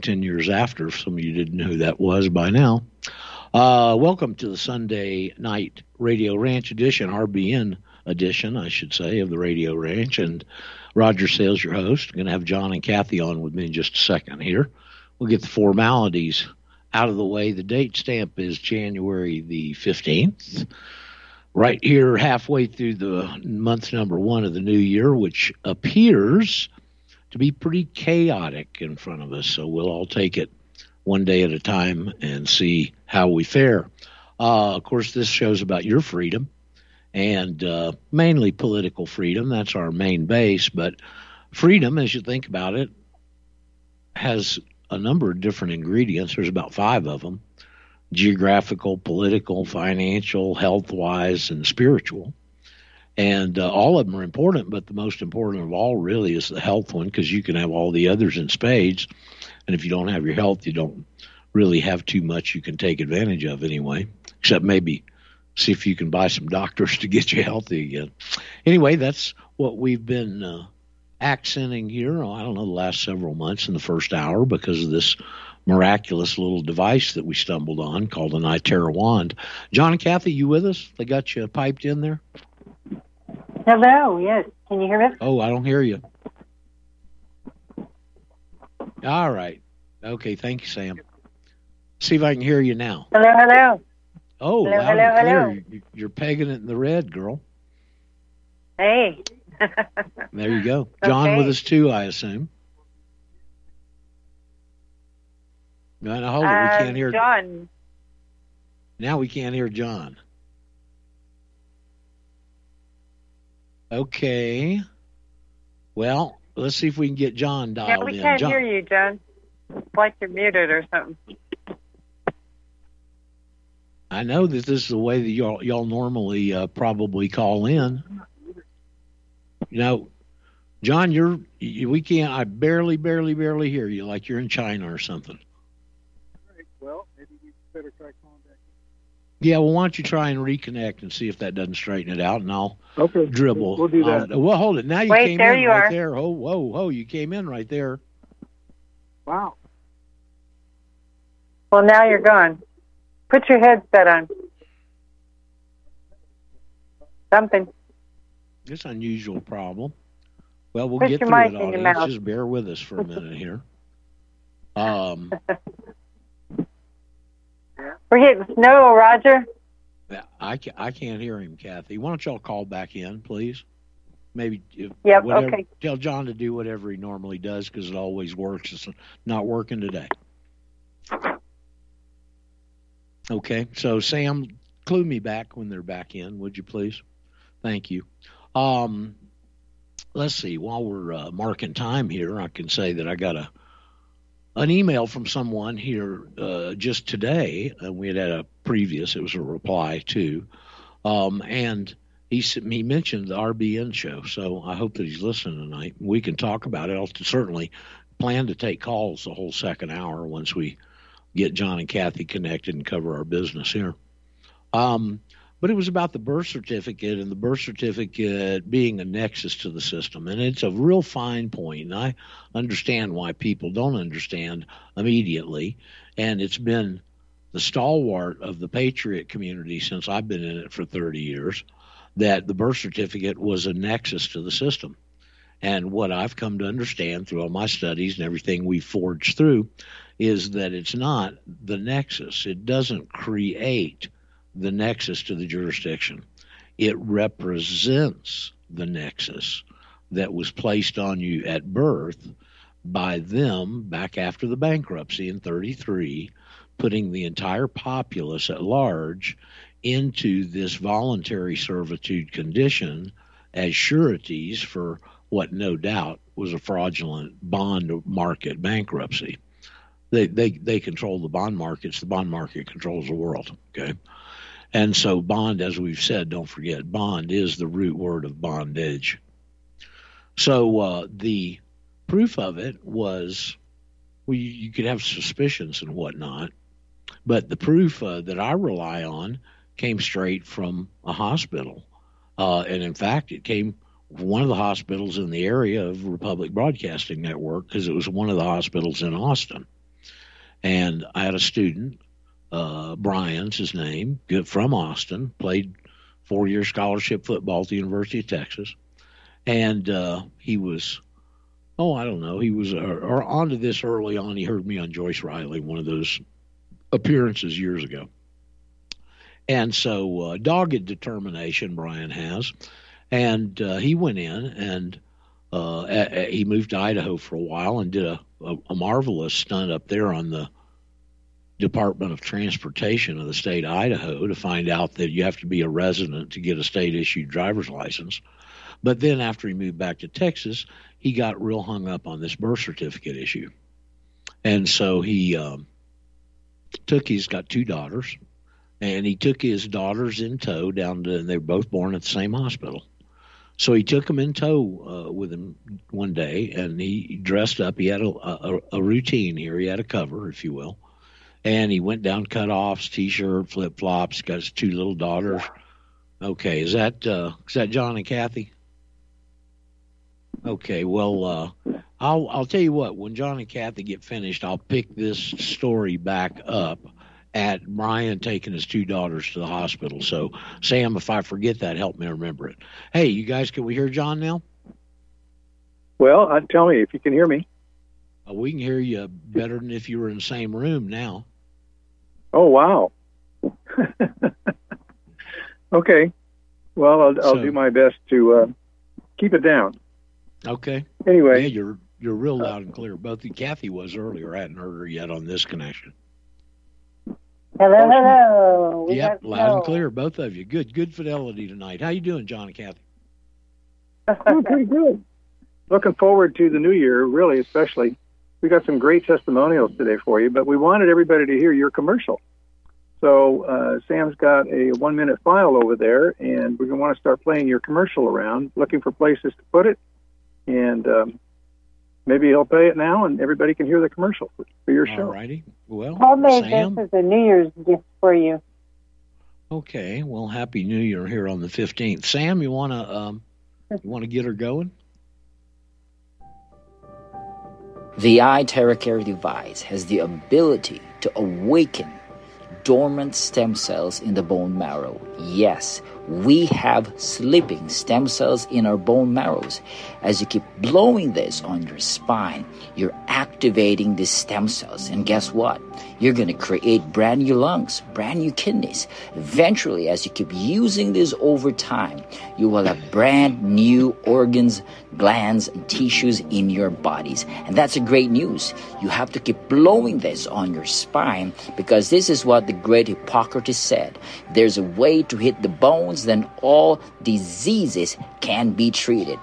and 10 years after. Some of you didn't know who that was by now. Uh, welcome to the Sunday night Radio Ranch edition, RBN edition, I should say, of the Radio Ranch. And Roger Sayles, your host. I'm going to have John and Kathy on with me in just a second here. We'll get the formalities out of the way. The date stamp is January the 15th right here halfway through the month number one of the new year, which appears to be pretty chaotic in front of us. So we'll all take it one day at a time and see how we fare. Uh, of course, this show's about your freedom and uh, mainly political freedom. That's our main base. But freedom, as you think about it, has a number of different ingredients. There's about five of them geographical, political, financial, health wise, and spiritual. And uh, all of them are important, but the most important of all really is the health one because you can have all the others in spades. And if you don't have your health, you don't really have too much you can take advantage of anyway, except maybe see if you can buy some doctors to get you healthy again. Anyway, that's what we've been uh, accenting here, oh, I don't know, the last several months in the first hour because of this miraculous little device that we stumbled on called an iTera wand. John and Kathy, you with us? They got you piped in there? Hello, yes. Can you hear me? Oh, I don't hear you. All right. Okay, thank you, Sam. See if I can hear you now. Hello, hello. Oh, Hello, loud hello, and clear. hello. You- You're pegging it in the red, girl. Hey. There you go. John with us too, I assume. No, no, hold it. We Uh, can't hear. John. Now we can't hear John. Okay. Well, let's see if we can get John dialed Yeah, we in. can't John, hear you, John. It's like you're muted or something. I know that this is the way that y'all y'all normally uh, probably call in. You know, John, you're you, we can't. I barely, barely, barely hear you, like you're in China or something. Well, maybe we better try calling back. Yeah, well, why don't you try and reconnect and see if that doesn't straighten it out, and I'll Okay. dribble. We'll do that. on- well, hold it. Now you Wait, came there in you right are. there. Oh, whoa, whoa! You came in right there. Wow. Well, now you're gone. Put your headset on. Something. It's an unusual problem. Well, we'll Put get your through mic it, in audience. Just bear with us for a minute here. Um, We're getting snow, Roger. I, I can't hear him, Kathy. Why don't y'all call back in, please? Maybe if, Yep, whatever, okay. tell John to do whatever he normally does because it always works. It's not working today. Okay, so Sam, clue me back when they're back in, would you please? Thank you. Um, let's see. While we're uh, marking time here, I can say that I got a an email from someone here uh, just today, and we had had a previous. It was a reply too, um, and he he mentioned the RBN show. So I hope that he's listening tonight. We can talk about it. I'll certainly plan to take calls the whole second hour once we get John and Kathy connected and cover our business here. Um, but it was about the birth certificate and the birth certificate being a nexus to the system. And it's a real fine point. And I understand why people don't understand immediately. And it's been the stalwart of the patriot community since I've been in it for 30 years that the birth certificate was a nexus to the system. And what I've come to understand through all my studies and everything we've forged through is that it's not the nexus. It doesn't create the nexus to the jurisdiction. It represents the nexus that was placed on you at birth by them back after the bankruptcy in 33, putting the entire populace at large into this voluntary servitude condition as sureties for what no doubt was a fraudulent bond market bankruptcy. They, they, they control the bond markets. The bond market controls the world. Okay. And so, bond, as we've said, don't forget, bond is the root word of bondage. So, uh, the proof of it was well, you, you, could have suspicions and whatnot, but the proof uh, that I rely on came straight from a hospital. Uh, and in fact, it came from one of the hospitals in the area of Republic Broadcasting Network because it was one of the hospitals in Austin. And I had a student uh, Brian's his name, from Austin, played four year scholarship football at the University of Texas. And uh, he was, oh, I don't know, he was, or, or onto this early on. He heard me on Joyce Riley, one of those appearances years ago. And so, uh, dogged determination Brian has. And uh, he went in and uh, a, a, he moved to Idaho for a while and did a, a marvelous stunt up there on the Department of Transportation of the state of Idaho to find out that you have to be a resident to get a state issued driver's license. But then after he moved back to Texas, he got real hung up on this birth certificate issue. And so he um, took, he's got two daughters, and he took his daughters in tow down to, they were both born at the same hospital. So he took them in tow uh, with him one day, and he dressed up. He had a, a, a routine here. He had a cover, if you will and he went down cutoffs, t-shirt, flip flops. Got his two little daughters. Okay, is that uh, is that John and Kathy? Okay, well, uh, I'll I'll tell you what. When John and Kathy get finished, I'll pick this story back up at Brian taking his two daughters to the hospital. So, Sam, if I forget that, help me remember it. Hey, you guys, can we hear John now? Well, uh, tell me if you can hear me. Uh, we can hear you better than if you were in the same room now. Oh wow. okay. Well, I'll, I'll do my best to uh, keep it down. Okay. Anyway, yeah, you're you're real loud and clear. Both Kathy was earlier. I hadn't heard her yet on this connection. Hello, hello. We yep, loud and clear, both of you. Good, good fidelity tonight. How you doing, John and Kathy? oh, pretty good. Looking forward to the new year, really, especially we got some great testimonials today for you, but we wanted everybody to hear your commercial. So uh, Sam's got a one minute file over there, and we're going to want to start playing your commercial around, looking for places to put it. And um, maybe he'll play it now, and everybody can hear the commercial for, for your show. All righty. Well, I'll make Sam? this is a New Year's gift for you. Okay. Well, Happy New Year here on the 15th. Sam, you want to um, you want to get her going? The iTeraCare device has the ability to awaken dormant stem cells in the bone marrow. Yes, we have sleeping stem cells in our bone marrows. As you keep blowing this on your spine, you're activating the stem cells. And guess what? You're going to create brand new lungs, brand new kidneys. Eventually, as you keep using this over time, you will have brand new organs, glands, and tissues in your bodies. And that's a great news. You have to keep blowing this on your spine because this is what the great Hippocrates said. There's a way to hit the bones, then all diseases can be treated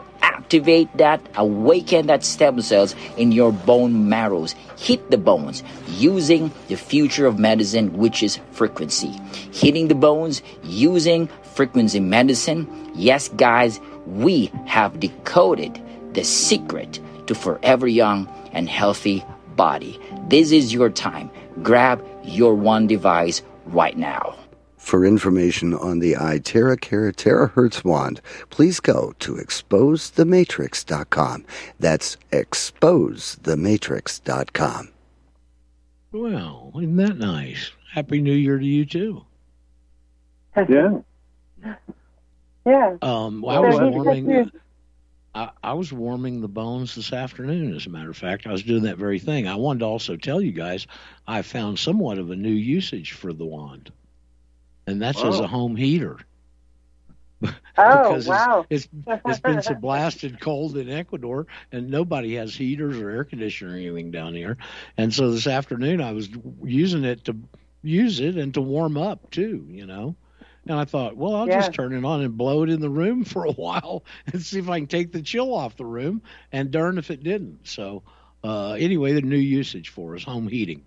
activate that, awaken that stem cells in your bone marrows. Hit the bones using the future of medicine, which is frequency. Hitting the bones using frequency medicine. Yes, guys, we have decoded the secret to forever young and healthy body. This is your time. Grab your one device right now. For information on the iTeraCare Terahertz wand, please go to exposethematrix.com. That's exposethematrix.com. Well, isn't that nice? Happy New Year to you too. Yeah. Yeah. Um, well, I was warming. I, I was warming the bones this afternoon. As a matter of fact, I was doing that very thing. I wanted to also tell you guys I found somewhat of a new usage for the wand and that's as a home heater. Oh wow! It's, it's, it's been so blasted cold in Ecuador, and nobody has heaters or air conditioner or anything down here. And so this afternoon, I was using it to use it and to warm up too. You know, And I thought, well, I'll Yeah. just turn it on and blow it in the room for a while and see if I can take the chill off the room. And darn if it didn't. So, uh, anyway, the new usage for us home heating.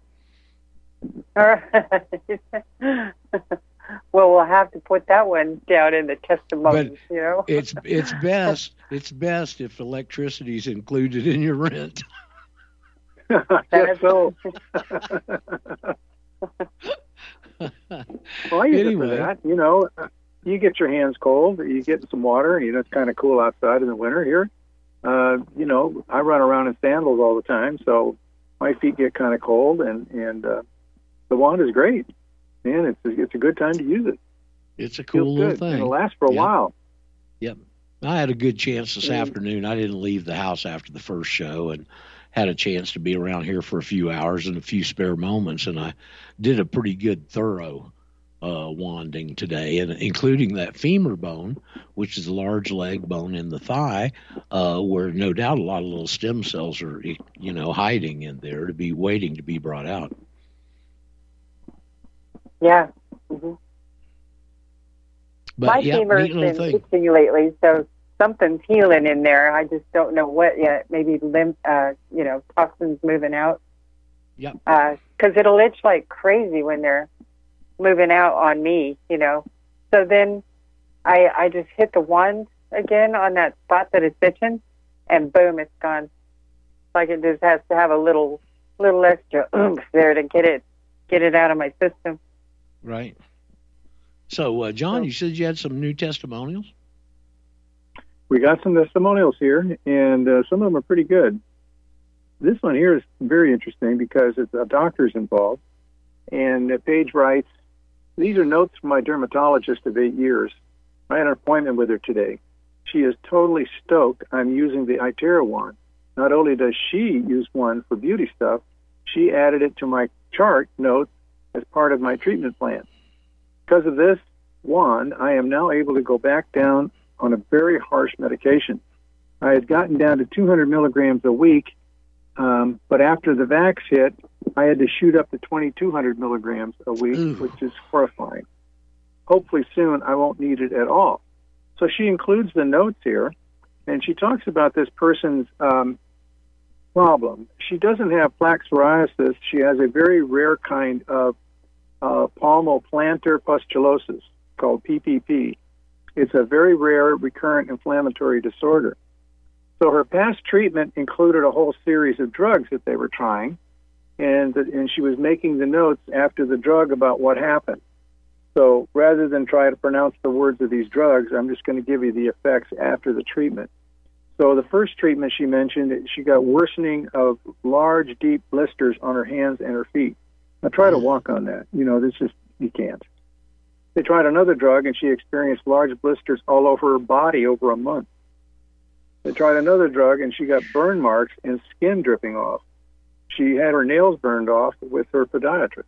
All right. Well, we'll have to put that one down in the testimonies, you know. It's it's best it's best if electricity is included in your rent. Guess so. Well, I use it for that. You know, you get your hands cold, you get some water, and you know it's kind of cool outside in the winter here. Uh, you know, I run around in sandals all the time, so my feet get kind of cold, and and uh, the wand is great. Man, it's it's a good time to use it. It's a Feels cool little good. thing. It'll last for a Yeah. while. Yep. I had a good chance this Mm. afternoon. I didn't leave the house after the first show and had a chance to be around here for a few hours and a few spare moments. And I did a pretty good, thorough uh, wanding today, and including that femur bone, which is a large leg bone in the thigh, uh, where no doubt a lot of little stem cells are, you know, hiding in there to be waiting to be brought out. Yeah. hmm But My yeah, femur's neat little been thing. itching lately, so something's healing in there. I just don't know what yet. Maybe lymph, uh, you know, toxins moving out. Yep. Because it'll itch like crazy when they're moving out on me, you know. So then I I just hit the wand again on that spot that it's itching, and boom, it's gone. Like it just has to have a little little extra oomph there to get it get it out of my system. Right. So, uh, John, So- you said you had some new testimonials. We got some testimonials here, and uh, some of them are pretty good. This one here is very interesting because it's a doctor's involved, and Paige writes, "These are notes from my dermatologist of eight years. I had an appointment with her today. She is totally stoked I'm using the Itera wand. Not only does she use one for beauty stuff, she added it to my chart notes as part of my treatment plan. Because of this one, I am now able to go back down on a very harsh medication. I had gotten down to 200 milligrams a week, um, but after the vax hit, I had to shoot up to 2,200 milligrams a week, Ooh. which is horrifying. Hopefully, soon I won't need it at all. So she includes the notes here, and she talks about this person's um, problem. She doesn't have plaque psoriasis. She has a very rare kind of uh, palmoplantar pustulosis called PPP. It's a very rare recurrent inflammatory disorder. So her past treatment included a whole series of drugs that they were trying, and and she was making the notes after the drug about what happened. So rather than try to pronounce the words of these drugs, I'm just going to give you the effects after the treatment. So the first treatment she mentioned, she got worsening of large, deep blisters on her hands and her feet. Now try to walk on that. You know, this is you can't. They tried another drug, and she experienced large blisters all over her body over a month. They tried another drug, and she got burn marks and skin dripping off. She had her nails burned off with her podiatrist.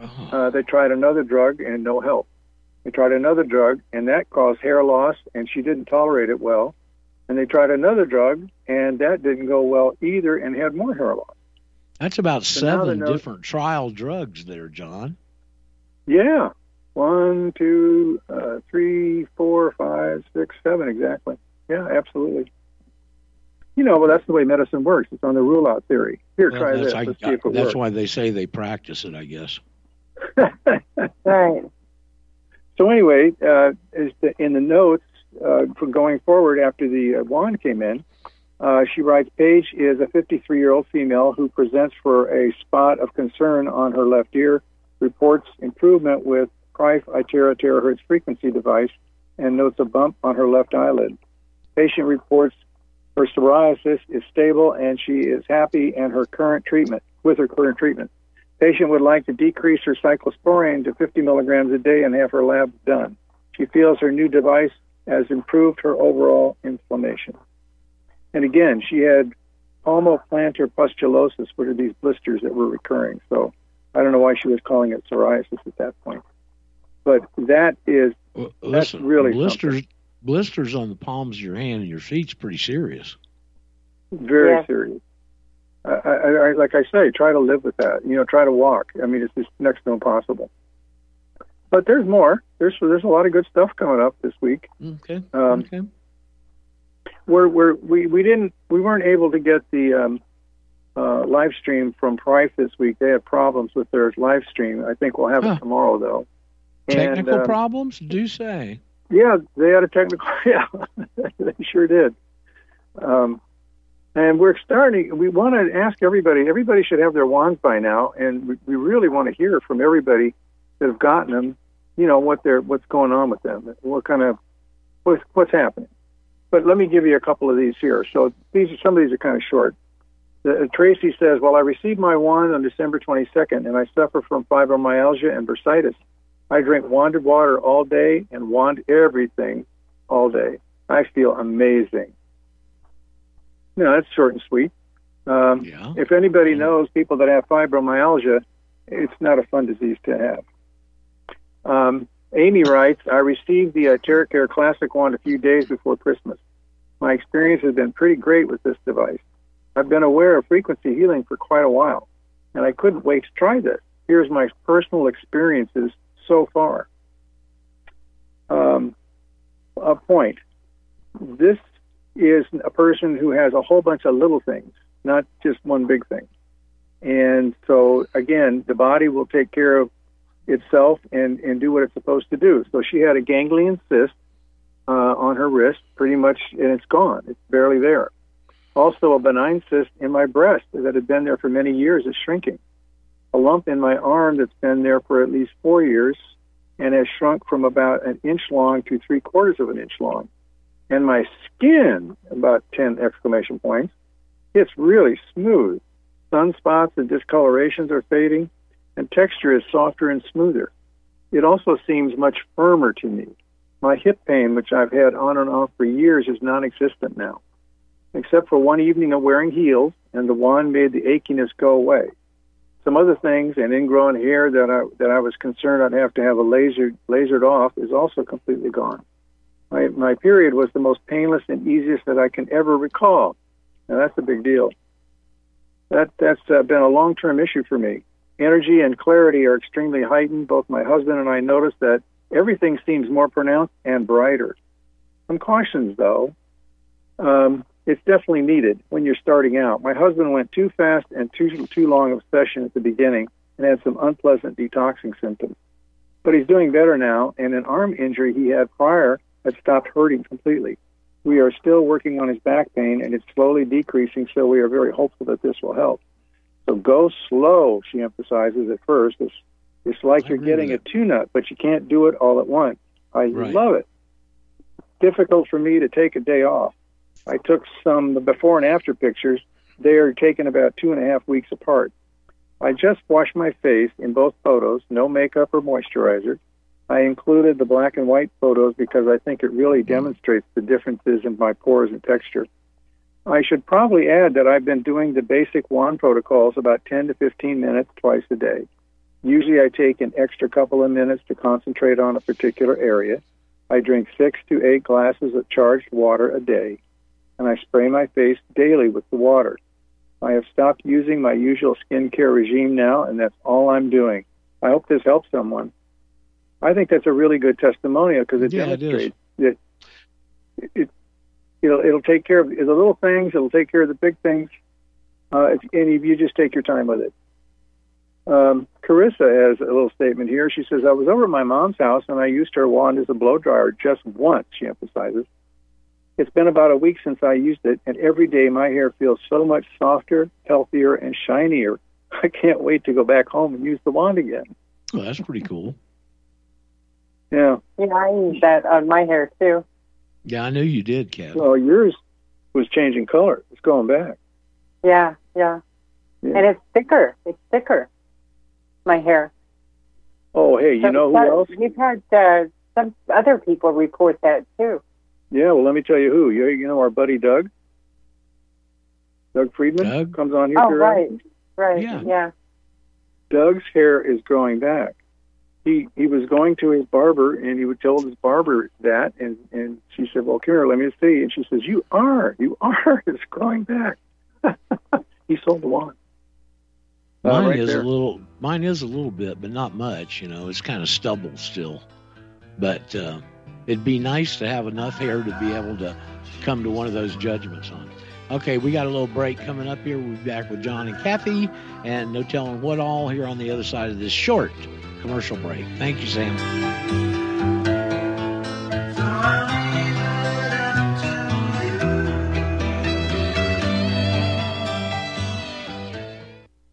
Oh, Uh, they tried another drug, and no help. They tried another drug, and that caused hair loss, and she didn't tolerate it well. And they tried another drug, and that didn't go well either, and had more hair loss. that's about So seven note- different trial drugs there, John. Yeah. One, two, uh, three, four, five, six, seven, exactly. Yeah, absolutely. You know, well, that's the way medicine works. It's on the rule out theory. Here, Well, try that's, this. I- Let's see if it that's works. why they say they practice it, I guess. Right. So anyway, uh, is the, in the notes uh, for going forward after the uh, wand came in, uh, she writes, Paige is a 53-year-old female who presents for a spot of concern on her left ear, reports improvement with Crife Itera terahertz frequency device, and notes a bump on her left eyelid. Patient reports her psoriasis is stable and she is happy and her current treatment with her current treatment. Patient would like to decrease her cyclosporine to 50 milligrams a day and have her lab done. She feels her new device has improved her overall inflammation. And again, she had palmoplantar pustulosis, which are these blisters that were recurring. So I don't know why she was calling it psoriasis at that point. But that is Well, That's really blisters. Blisters on the palms of your hand and your feet's pretty serious. very Yeah. serious. I, I, I, like I say, try to live with that. You know, try to walk. I mean, it's just next to impossible. But there's more. There's there's a lot of good stuff coming up this week. Okay. Um, okay. We're, we're we we didn't we weren't able to get the um, uh, live stream from Price this week. They had problems with their live stream. I think we'll have Huh. it tomorrow though. Technical and, um, problems? Do say. Yeah, they had a technical. Yeah, they sure did. Um, and we're starting. We want to ask everybody. Everybody should have their wands by now, and we, we really want to hear from everybody that have gotten them. You know what they're what's going on with them. What kind of what's what's happening. But let me give you a couple of these here. So these are some of these are kind of short. The, Tracy says, "Well, I received my wand on December 22nd, and I suffer from fibromyalgia and bursitis. I drink wanded water all day and wand everything all day. I feel amazing. No, that's short and sweet. Um, Yeah. if anybody Yeah. knows people that have fibromyalgia, it's not a fun disease to have. Um, Amy writes, I received the uh, TerraCare Classic wand a few days before Christmas. My experience has been pretty great with this device. I've been aware of frequency healing for quite a while, and I couldn't wait to try this. Here's my personal experiences so far. Um, a point. This is a person who has a whole bunch of little things, not just one big thing. And so, again, the body will take care of itself and, and do what it's supposed to do. So she had a ganglion cyst uh, on her wrist, pretty much, and it's gone. It's barely there. Also, a benign cyst in my breast that had been there for many years is shrinking. A lump in my arm that's been there for at least four years and has shrunk from about an inch long to three quarters of an inch long. And my skin, about 10 exclamation points, it's really smooth. Sunspots and discolorations are fading, and texture is softer and smoother. It also seems much firmer to me. My hip pain, which I've had on and off for years, is non existent now. Except for one evening of wearing heels, and the wand made the achiness go away. Some other things, and ingrown hair that I that I was concerned I'd have to have a laser lasered off, is also completely gone. My my period was the most painless and easiest that I can ever recall. Now that's a big deal. That that's uh, been a long term issue for me. Energy and clarity are extremely heightened. Both my husband and I notice that everything seems more pronounced and brighter. Some cautions, though. Um, it's definitely needed when you're starting out. My husband went too fast and too too long of session at the beginning and had some unpleasant detoxing symptoms. But he's doing better now, and an arm injury he had prior had stopped hurting completely. We are still working on his back pain, and it's slowly decreasing, so we are very hopeful that this will help. So go slow, she emphasizes at first. It's, it's like I you're getting a with tune-up, but you can't do it all at once. I Right. love it. Difficult for me to take a day off. I took some the before and after pictures. They are taken about two and a half weeks apart. I just washed my face in both photos, no makeup or moisturizer. I included the black and white photos because I think it really mm-hmm. demonstrates the differences in my pores and texture. I should probably add that I've been doing the basic wand protocols about 10 to 15 minutes twice a day. Usually I take an extra couple of minutes to concentrate on a particular area. I drink six to eight glasses of charged water a day, and I spray my face daily with the water. I have stopped using my usual skincare regime now, and that's all I'm doing. I hope this helps someone. I think that's a really good testimonial because it Yeah, it demonstrates that it, it'll it'll take care of the little things. It'll take care of the big things, uh, if, and if you just take your time with it. Um, Carissa has a little statement here. She says, "I was over at my mom's house and I used her wand as a blow dryer just once." She emphasizes. It's been about a week since I used it, and every day my hair feels so much softer, healthier, and shinier. I can't wait to go back home and use the wand again. Well, that's pretty cool. Yeah. Yeah, I use that on my hair too. Yeah, I knew you did, Kat. Well, yours was changing color. It's going back. Yeah, yeah. Yeah. And it's thicker. It's thicker. My hair. Oh, hey, you So- know who but else? We've had uh, some other people report that too. Yeah, well, let me tell you who. You, you know our buddy Doug? Doug Friedman Doug? comes on here. Oh, right, right. Yeah. Yeah. Doug's hair is growing back. He he was going to his barber and he would tell his barber that and and she said, Well come here, let me see and she says, You are, you are, it's growing back. he sold the wand. Mine right is there. a little. Mine is a little bit, but not much. You know, it's kind of stubble still. But uh, it'd be nice to have enough hair to be able to come to one of those judgments on. Okay, we got a little break coming up here. We'll be back with John and Kathy, and no telling what all here on the other side of this short commercial break. Thank you, Sam.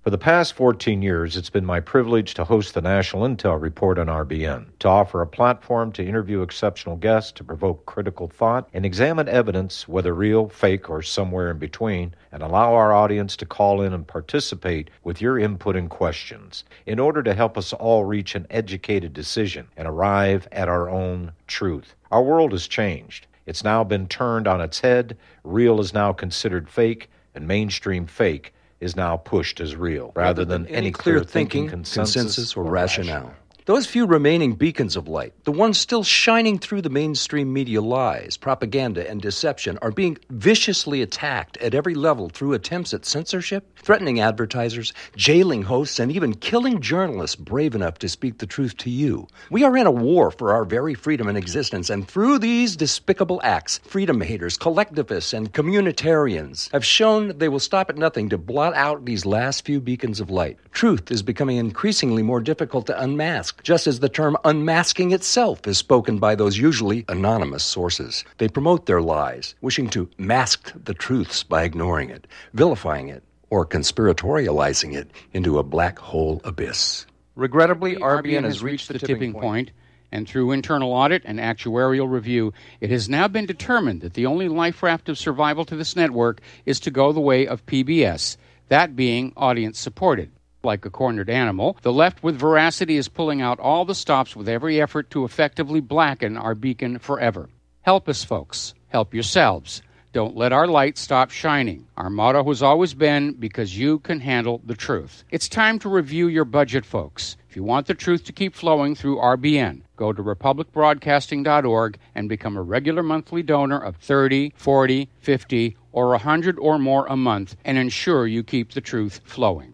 For the past 14 years, it's been my privilege to host the National Intel Report on RBN, to offer a platform to interview exceptional guests, to provoke critical thought, and examine evidence, whether real, fake, or somewhere in between, and allow our audience to call in and participate with your input and questions in order to help us all reach an educated decision and arrive at our own truth. Our world has changed. It's now been turned on its head. Real is now considered fake, and mainstream fake is now pushed as real, rather than any clear thinking, consensus, or rationale. Those few remaining beacons of light, the ones still shining through the mainstream media lies, propaganda, and deception, are being viciously attacked at every level through attempts at censorship, threatening advertisers, jailing hosts, and even killing journalists brave enough to speak the truth to you. We are in a war for our very freedom and existence, and through these despicable acts, freedom haters, collectivists, and communitarians have shown they will stop at nothing to blot out these last few beacons of light. Truth is becoming increasingly more difficult to unmask, just as the term unmasking itself is spoken by those usually anonymous sources. They promote their lies, wishing to mask the truths by ignoring it, vilifying it, or conspiratorializing it into a black hole abyss. Regrettably, RBN has reached the tipping point, and through internal audit and actuarial review, it has now been determined that the only life raft of survival to this network is to go the way of PBS, that being audience supported. Like a cornered animal, the left with veracity is pulling out all the stops with every effort to effectively blacken our beacon forever. Help us, folks. Help yourselves. Don't let our light stop shining. Our motto has always been because you can handle the truth. It's time to review your budget, folks. If you want the truth to keep flowing through RBN, go to republicbroadcasting.org and become a regular monthly donor of 30, 40, 50, or 100 or more a month and ensure you keep the truth flowing.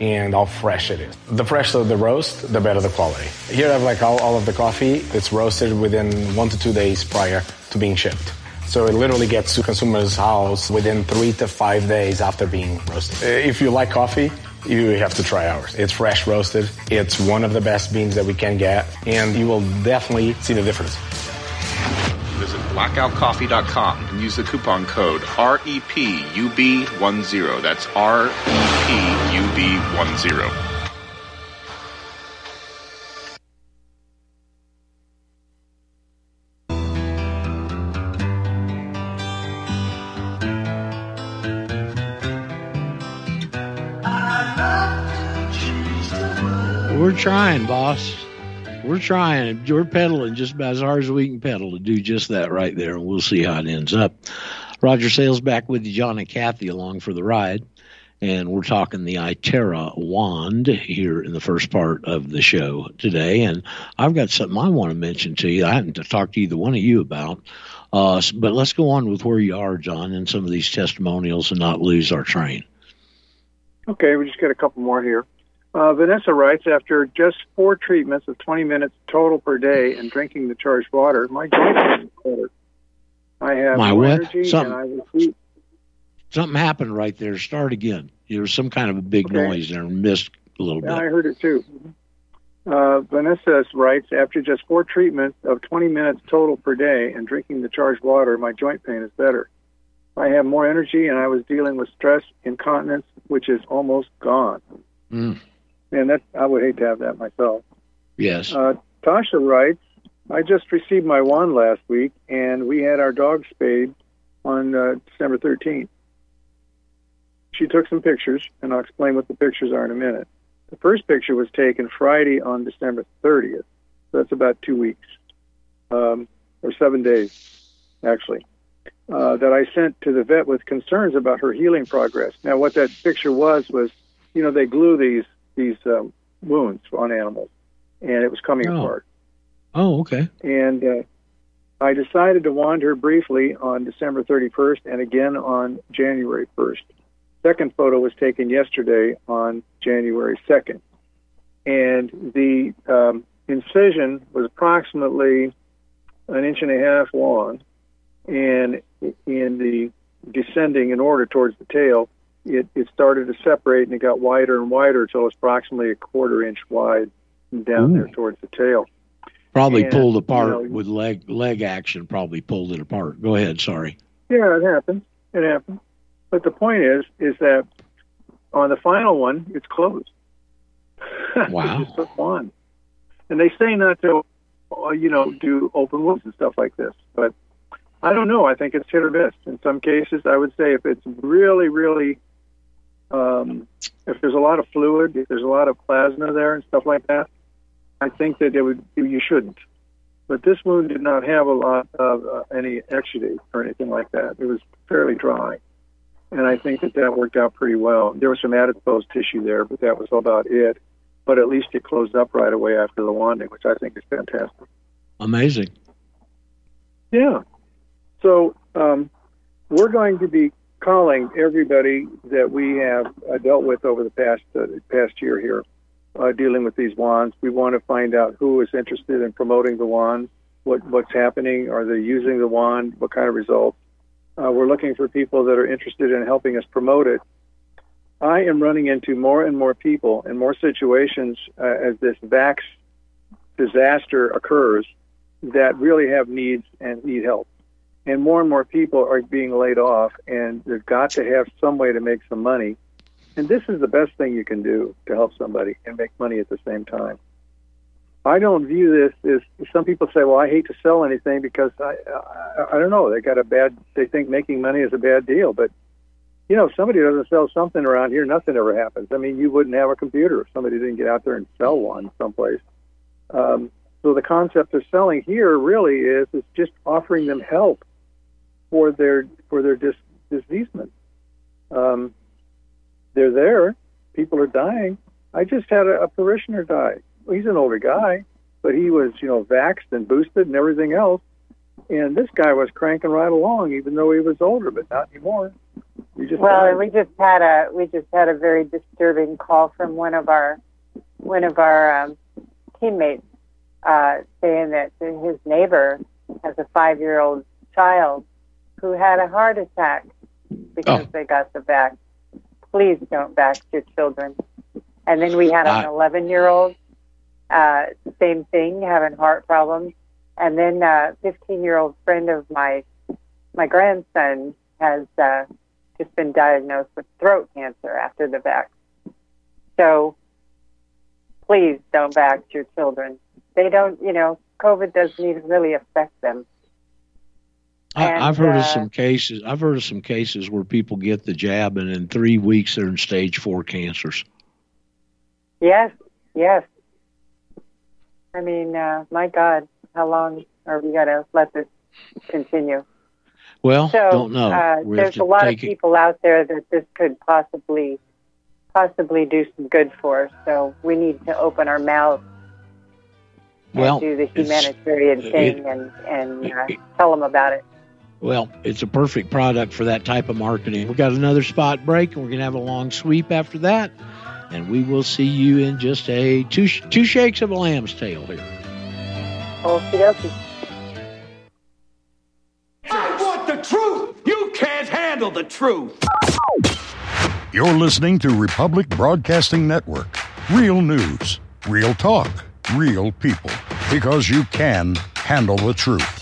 and how fresh it is. The fresher the roast, the better the quality. Here I have like all, all of the coffee. It's roasted within one to two days prior to being shipped. So it literally gets to consumer's house within three to five days after being roasted. Uh, If you like coffee, you have to try ours. It's fresh roasted. It's one of the best beans that we can get, and you will definitely see the difference. Visit blackoutcoffee.com and use the coupon code E REPUB10. That's E REPUB10. We're trying, boss. We're trying. We're pedaling just about as hard as we can pedal to do just that right there, and we'll see how it ends up. Roger Sayles back with you, John and Kathy, along for the ride. And we're talking the Itera wand here in the first part of the show today. And I've got something I want to mention to you. I hadn't talked to either one of you about. Uh, but let's go on with where you are, John, and some of these testimonials and not lose our train. Okay, we just got a couple more here. Uh, Vanessa writes, after just four treatments of 20 minutes total per day and drinking the charged water, my joints is better. I have My what? energy Something. and I sleep. Something happened right there. Start again. There was some kind of a big Okay. noise there and missed a little Yeah, I heard it too. Uh, Vanessa writes, after just four treatments of 20 minutes total per day and drinking the charged water, my joint pain is better. I have more energy and I was dealing with stress incontinence, which is almost gone. Mm, And that I would hate to have that myself. yes. Uh, Tasha writes, I just received my wand last week, and we had our dog spayed on uh, December 13th. She took some pictures, and I'll explain what the pictures are in a minute. The first picture was taken Friday on December 30th. So that's about two weeks, um, or seven days, actually, uh, that I sent to the vet with concerns about her healing progress. Now, what that picture was was, you know, they glue these these um, wounds on animals, and it was coming Oh. apart. Oh, okay. And uh, I decided to wand her briefly on December 31st and again on January 1st. Second photo was taken yesterday on January 2nd. And the um, incision was approximately an inch and a half long. And in the descending in order towards the tail, it, it started to separate and it got wider and wider until it was approximately a quarter inch wide down there towards the tail. Probably And, pulled you apart know, with leg leg action. Probably pulled it apart. Go ahead. Sorry. Yeah, it happens. It happens. But the point is, is that on the final one, it's closed. Wow. it's just on. And they say not to, uh, you know, do open wounds and stuff like this. But I don't know. I think it's hit or miss. In some cases, I would say if it's really, really, um, if there's a lot of fluid, if there's a lot of plasma there and stuff like that, I think that it would you shouldn't. But this wound did not have a lot of uh, any exudate or anything like that. It was fairly dry, and I think that that worked out pretty well. There was some adipose tissue there, but that was about it. But at least it closed up right away after the wanding, which I think is fantastic. Amazing. Yeah. So um, we're going to be calling everybody that we have uh, dealt with over the past uh, past year here, uh, dealing with these wands. We want to find out who is interested in promoting the wand, what what's happening, are they using the wand, what kind of results. Uh, we're looking for people that are interested in helping us promote it. I am running into more and more people and more situations uh, as this vax disaster occurs that really have needs and need help. And more and more people are being laid off, and they've got to have some way to make some money. And this is the best thing you can do to help somebody and make money at the same time. I don't view this as some people say, "Well, I hate to sell anything because I, I, I don't know, they got a bad. They think making money is a bad deal." But you know, if somebody doesn't sell something around here, nothing ever happens. I mean, you wouldn't have a computer if somebody didn't get out there and sell one someplace. Um, so the concept of selling here really is is just offering them help for their for their dis, diseasement. Um, they're there. People are dying. I just had a, a parishioner die. He's an older guy, but he was you know vaxxed and boosted and everything else. And this guy was cranking right along, even though he was older, but not anymore. He just Well, died. and we just had a we just had a very disturbing call from one of our one of our um, teammates uh, saying that his neighbor has a five year old child who had a heart attack because Oh. they got the vax. Please don't vax your children. And then we had an I- 11 year old, uh, same thing, having heart problems. And then a 15 year old friend of my my grandson has uh, just been diagnosed with throat cancer after the vax. So please don't vax your children. They don't, you know, COVID doesn't even really affect them. I, And, I've heard of uh, some cases. I've heard of some cases where people get the jab and in three weeks they're in stage four cancers. Yes, yes. I mean, uh, my God, how long are we going to let this continue? Well, So don't know. Uh, there's a lot of take it- people out there that this could possibly, possibly do some good for. So we need to open our mouths Well, and do the humanitarian it- thing and and uh, tell them about it. Well, it's a perfect product for that type of marketing. We've got another spot break, and we're gonna have a long sweep after that, and we will see you in just a two two shakes of a lamb's tail here. Okie dokie. I want the truth. You can't handle the truth. You're listening to Republic Broadcasting Network. Real news, real talk, real people. Because you can handle the truth.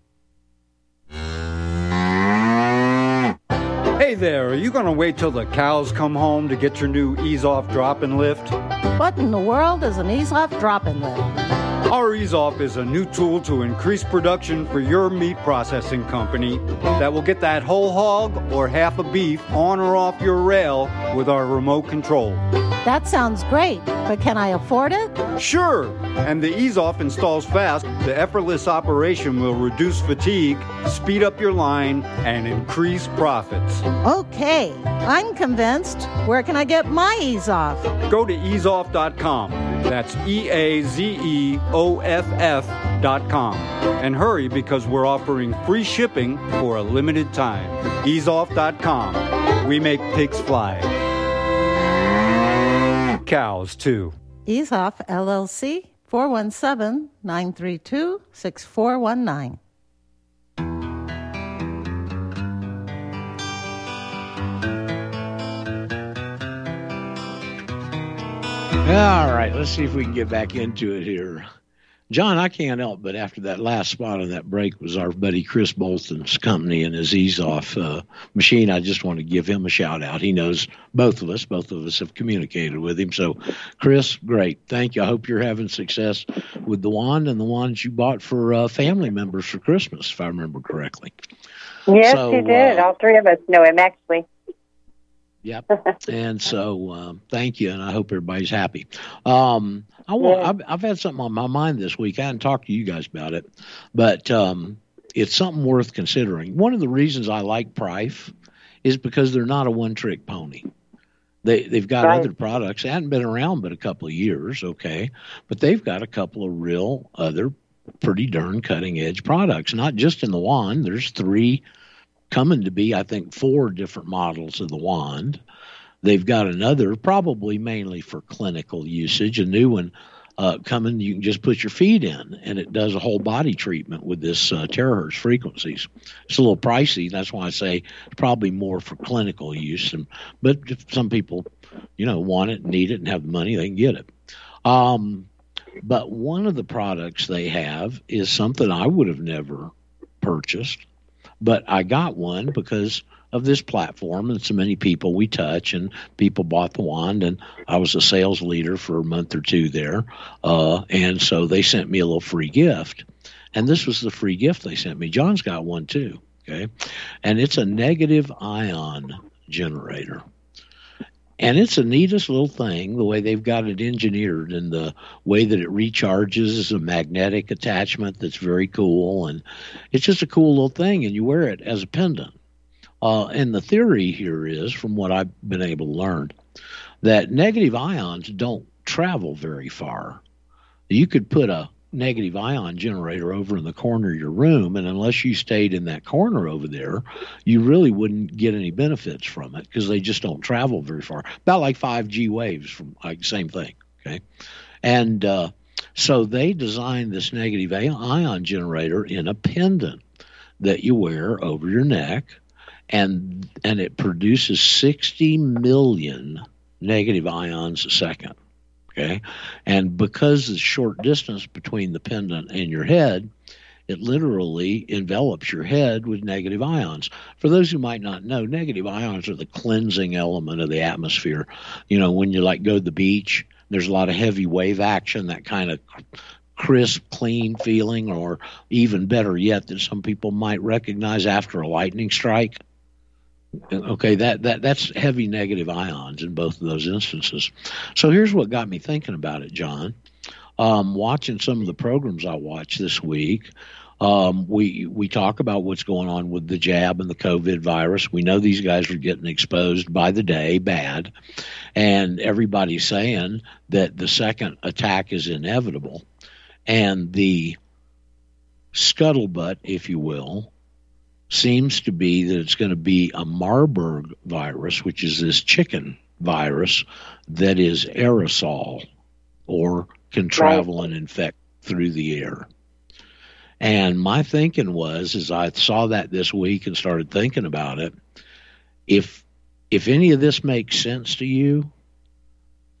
Hey there, are you going to wait till the cows come home to get your new ease off drop and lift? What in the world is an ease off drop and lift? Our Ease Off is a new tool to increase production for your meat processing company that will get that whole hog or half a beef on or off your rail with our remote control. That sounds great, but can I afford it? Sure! And the Ease Off installs fast. The effortless operation will reduce fatigue, speed up your line, and increase profits. Okay, I'm convinced. Where can I get my ease off? Go to easeoff.com. That's E A Z E O F F.com. And hurry because we're offering free shipping for a limited time. Easeoff.com. We make pigs fly. Cows, too. EaseOff LLC 417 932 6419. All right, let's see if we can get back into it here. John, I can't help but after that last spot on that break was our buddy Chris Bolton's company and his ease off uh, machine. I just want to give him a shout out. He knows both of us. Both of us have communicated with him. So, Chris, great. Thank you. I hope you're having success with the wand and the wands you bought for uh, family members for Christmas, if I remember correctly. Yes, So, you did. uh, All three of us know him, actually. Yep. and so, um, thank you, and I hope everybody's happy. Um, I want. Yeah. I've, I've had something on my mind this week. I hadn't talked to you guys about it, but um, it's something worth considering. One of the reasons I like Prife is because they're not a one-trick pony. They they've got Right. other products. They hadn't been around but a couple of years, okay, but they've got a couple of real other pretty darn cutting edge products. Not just in the wand. There's three coming to be, I think, four different models of the wand. They've got another, probably mainly for clinical usage, a new one uh, coming. You can just put your feet in, and it does a whole body treatment with this uh, terahertz frequencies. It's a little pricey. That's why I say it's probably more for clinical use. And, but if some people, you know, want it, need it, and have the money, they can get it. Um, but one of the products they have is something I would have never purchased but I got one because of this platform and so many people we touch and people bought the wand and I was a sales leader for a month or two there uh, and so they sent me a little free gift. And this was the free gift they sent me. John's got one too okay? And it's a negative ion generator and it's the neatest little thing the way they've got it engineered and the way that it recharges is a magnetic attachment that's very cool. And it's just a cool little thing and you wear it as a pendant. Uh, and the theory here is from what i've been able to learn that negative ions don't travel very far. You could put a negative ion generator over in the corner of your room and unless you stayed in that corner over there you really wouldn't get any benefits from it because they just don't travel very far. About like 5g waves from like same thing okay? And uh, so they designed this negative ion generator in a pendant that you wear over your neck and and it produces 60 million negative ions a second Okay. And because the short distance between the pendant and your head, it literally envelops your head with negative ions. For those who might not know, negative ions are the cleansing element of the atmosphere. You know, when you like go to the beach, there's a lot of heavy wave action, that kind of crisp, clean feeling, or even better yet, that some people might recognize after a lightning strike. Okay, that, that that's heavy negative ions in both of those instances. So here's what got me thinking about it, John. Um, watching some of the programs I watched this week, um, we we talk about what's going on with the jab and the COVID virus. We know these guys are getting exposed by the day, bad, and everybody's saying that the second attack is inevitable, and the scuttlebutt, if you will, seems to be that it's going to be a Marburg virus, which is this chicken virus that is aerosol or can travel and infect through the air. And my thinking was, as I saw that this week and started thinking about it, if if any of this makes sense to you,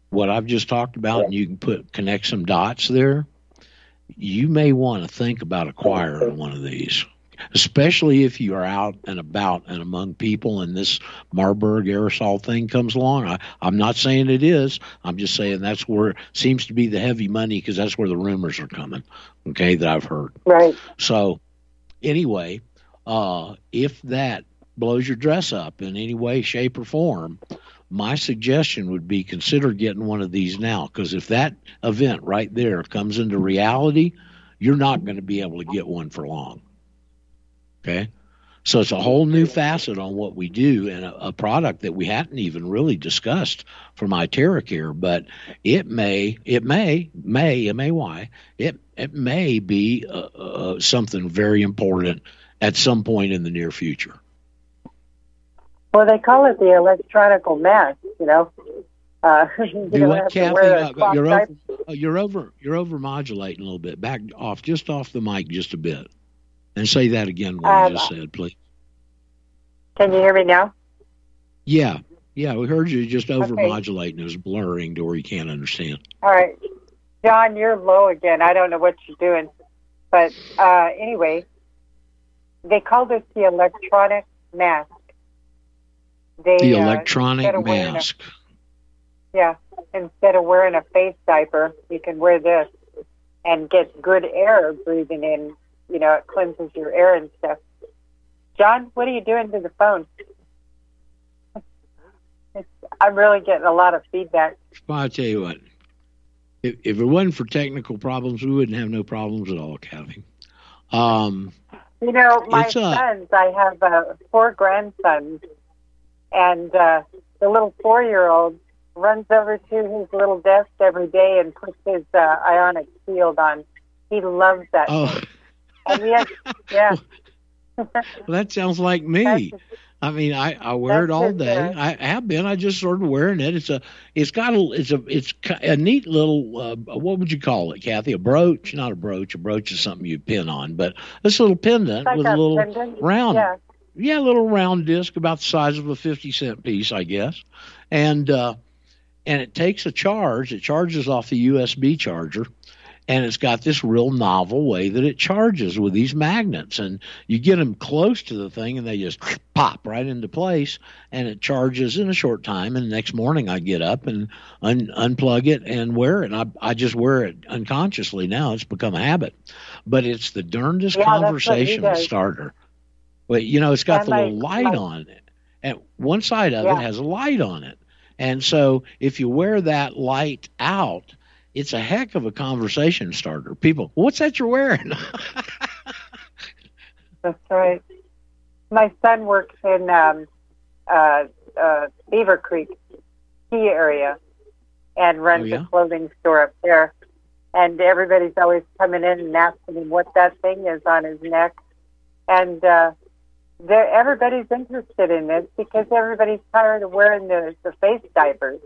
what I've just talked about, and you can put connect some dots there, you may want to think about acquiring one of these especially if you are out and about and among people and this Marburg aerosol thing comes along. I, I'm not saying it is. I'm just saying that's where it seems to be the heavy money because that's where the rumors are coming, okay, that I've heard. Right. So, anyway, uh, if that blows your dress up in any way, shape, or form, my suggestion would be consider getting one of these now because if that event right there comes into reality, you're not going to be able to get one for long. Okay. So it's a whole new facet on what we do and a, a product that we hadn't even really discussed for iTeraCare, but it may, it may, may, M A Y, it, it may be uh, uh, something very important at some point in the near future. Well, they call it the electronical mask, you know. Uh, you Do what, Kathy? Uh, you're over, you're over, you're over modulating a little bit. Back off, just off the mic, just a bit. And say that again, what um, you just said, please. Can you hear me now? Yeah. Yeah, we heard you just over modulating. Okay. It was blurring to where you can't understand. All right. John, you're low again. I don't know what you're doing. But uh, anyway, they call this the electronic mask. They, the uh, electronic uh, mask. A, yeah. Instead of wearing a face diaper, you can wear this and get good air breathing in you know, it cleanses your air and stuff. John, what are you doing to the phone? I'm really getting a lot of feedback. Well, I'll tell you what. If, if it wasn't for technical problems, we wouldn't have no problems at all, Kathy. Um, you know, my uh, sons, I have uh, four grandsons, and uh, the little four year old runs over to his little desk every day and puts his uh, ionic shield on. He loves that. Oh. Thing. And yes, yeah. well, that sounds like me. I mean, I, I wear it all day. Uh, I have been. I just started wearing it. It's a. It's got a. It's a. It's a neat little. Uh, what would you call it, Kathy? A brooch? Not a brooch. A brooch is something you pin on, but this little pendant like with a, a little pendant. round. Yeah. yeah, a little round disc about the size of a fifty cent piece, I guess, and uh, and it takes a charge. It charges off the USB charger and it's got this real novel way that it charges with these magnets. And you get them close to the thing and they just pop right into place and it charges in a short time. And the next morning i get up and un- unplug it and wear it. And I, I just wear it unconsciously now. It's become a habit. But it's the darndest yeah, conversational starter. But you know it's got the little light on it. And one side of yeah. it has a light on it. And so if you wear that light out, it's a heck of a conversation starter. People, what's that you're wearing? That's right. My son works in um, uh, uh, Beaver Creek, Key area, and runs Oh, yeah? a clothing store up there. And everybody's always coming in and asking him what that thing is on his neck. And uh, everybody's interested in this because everybody's tired of wearing the, the face diapers,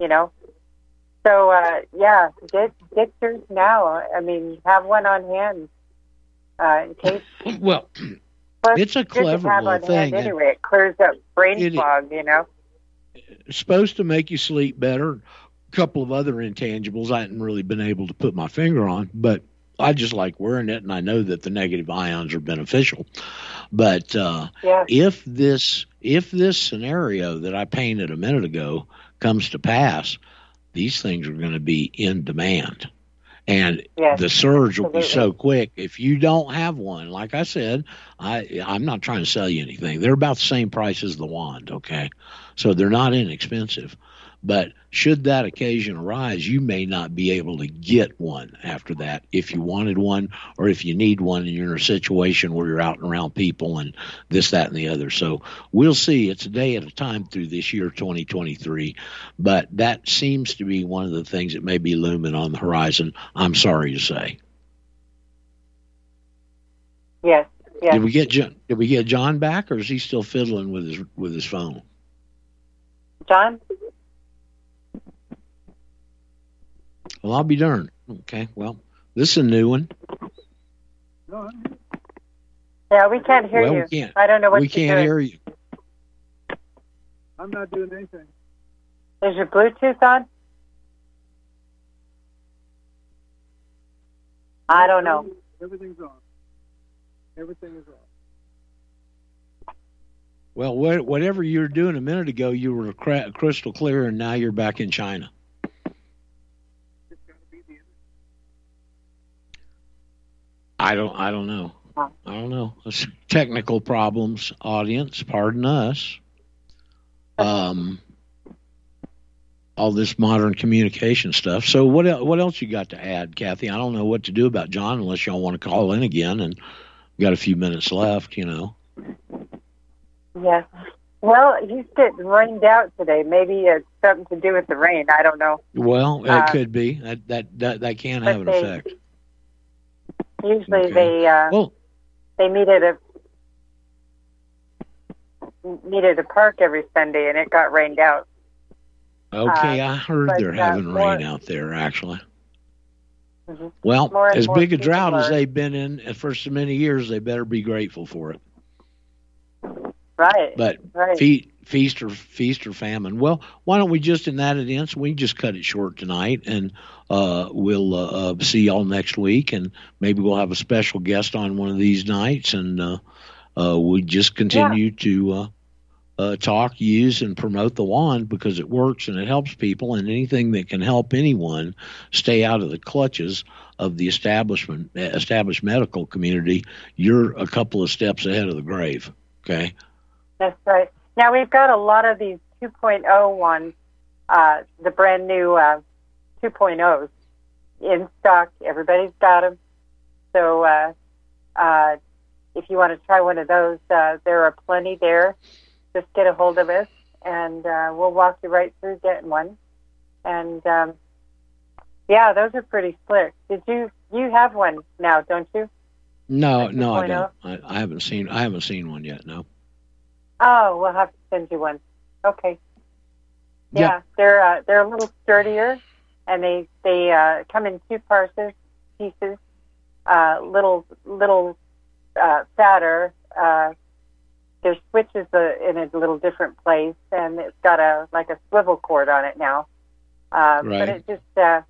you know. So uh, yeah, get get yours now. I mean, have one on hand uh, in case. well, Plus, It's a clever have little thing, Anyway, it clears up brain It- fog. You know. supposed to make you sleep better. A couple of other intangibles I hadn't really been able to put my finger on, but I just like wearing it, and I know that the negative ions are beneficial. But uh, Yeah. if this if this scenario that I painted a minute ago comes to pass, these things are going to be in demand. And Yes, the surge will be so quick. If you don't have one, like I said, I I'm not trying to sell you anything. They're about the same price as the wand, okay? So they're not inexpensive. But should that occasion arise, you may not be able to get one after that if you wanted one or if you need one and you're in a situation where you're out and around people and this, that, and the other. So we'll see. It's a day at a time through this year, 2023. But that seems to be one of the things that may be looming on the horizon, I'm sorry to say. Yes. Yes. Did we get John, did we get John back or is he still fiddling with his with his phone? John. Well, I'll be darned. Okay, well, this is a new one. Yeah, we can't hear Well, we you. can't- I don't know what we you're can't doing. hear you. I'm not doing anything. Is your Bluetooth on? I don't know. Everything's on. Everything is on. Well, whatever you were doing a minute ago, you were crystal clear, and now you're back in China. I don't. I don't know. I don't know. It's technical problems, audience. Pardon us. Um, all this modern communication stuff. So what? el- What else you got to add, Kathy? I don't know what to do about John unless y'all want to call in again, and got a few minutes left. You know. Yes. Well, he's getting rained out today. Maybe it's something to do with the rain. I don't know. Well, it Uh, could be that that that, that can have an they- effect. Usually Okay. they uh, they meet at a meet at a park every Sunday, and it got rained out. okay, uh, I heard they're uh, having more- rain out there actually. Mhm. Well, as big a drought as they've been in for so many years, they better be grateful for it. Right. But right. fe- feast or feast or famine. Well, why don't we just in that instance we just cut it short tonight, and uh, we'll uh, uh, see y'all next week, and maybe we'll have a special guest on one of these nights, and uh, uh, we just continue to. Uh, uh, talk, use, and promote the wand because it works and it helps people, and anything that can help anyone stay out of the clutches of the establishment, established medical community, you're a couple of steps ahead of the grave. Okay. That's right. Now we've got a lot of these 2.0 ones, uh, the brand new uh, 2.0s in stock. Everybody's got them. So uh, uh, if you want to try one of those, uh, there are plenty there. Just get a hold of us, and uh, we'll walk you right through getting one. And um, yeah, those are pretty slick. Did you you have one now? Don't you? No, no, I don't. I, I haven't seen. I haven't seen one yet. No. Oh, we'll have to send you one. Okay. Yeah, Yeah. they're uh, they're a little sturdier, and they they uh, come in two pieces, pieces, uh, little little uh, fatter. Uh, their switch is a, in a little different place, and it's got a like a swivel cord on it now. Uh, Right. But it just uh,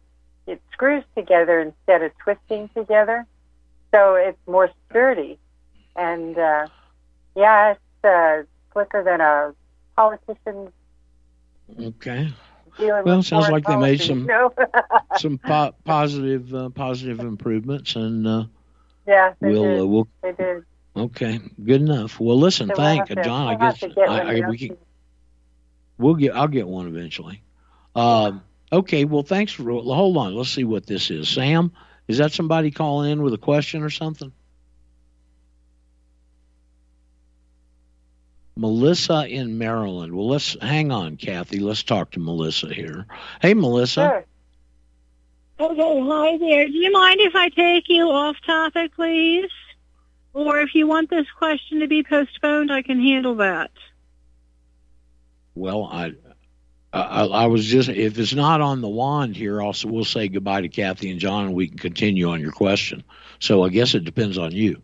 it screws together instead of twisting together, so it's more sturdy. And uh, yeah, it's uh, slicker than a politician's Okay. Well, sounds like they made some some po- positive uh, positive improvements, and uh, yeah, they we'll did. uh, we'll they did. okay, good enough. Well, listen, So we'll thank to- John. we'll I guess I, I, we can. We'll get. I'll get one eventually. Um, okay. Well, thanks for. Hold on. Let's see what this is. Sam, is that somebody calling in with a question or something? Melissa in Maryland. Well, let's hang on, Kathy. Let's talk to Melissa here. Hey, Melissa. Sure. Okay, hi there. Do you mind if I take you off topic, please? Or if you want this question to be postponed, I can handle that. Well, I, I, I was just if it's not on the wand here, also we'll say goodbye to Kathy and John, and we can continue on your question. So I guess it depends on you.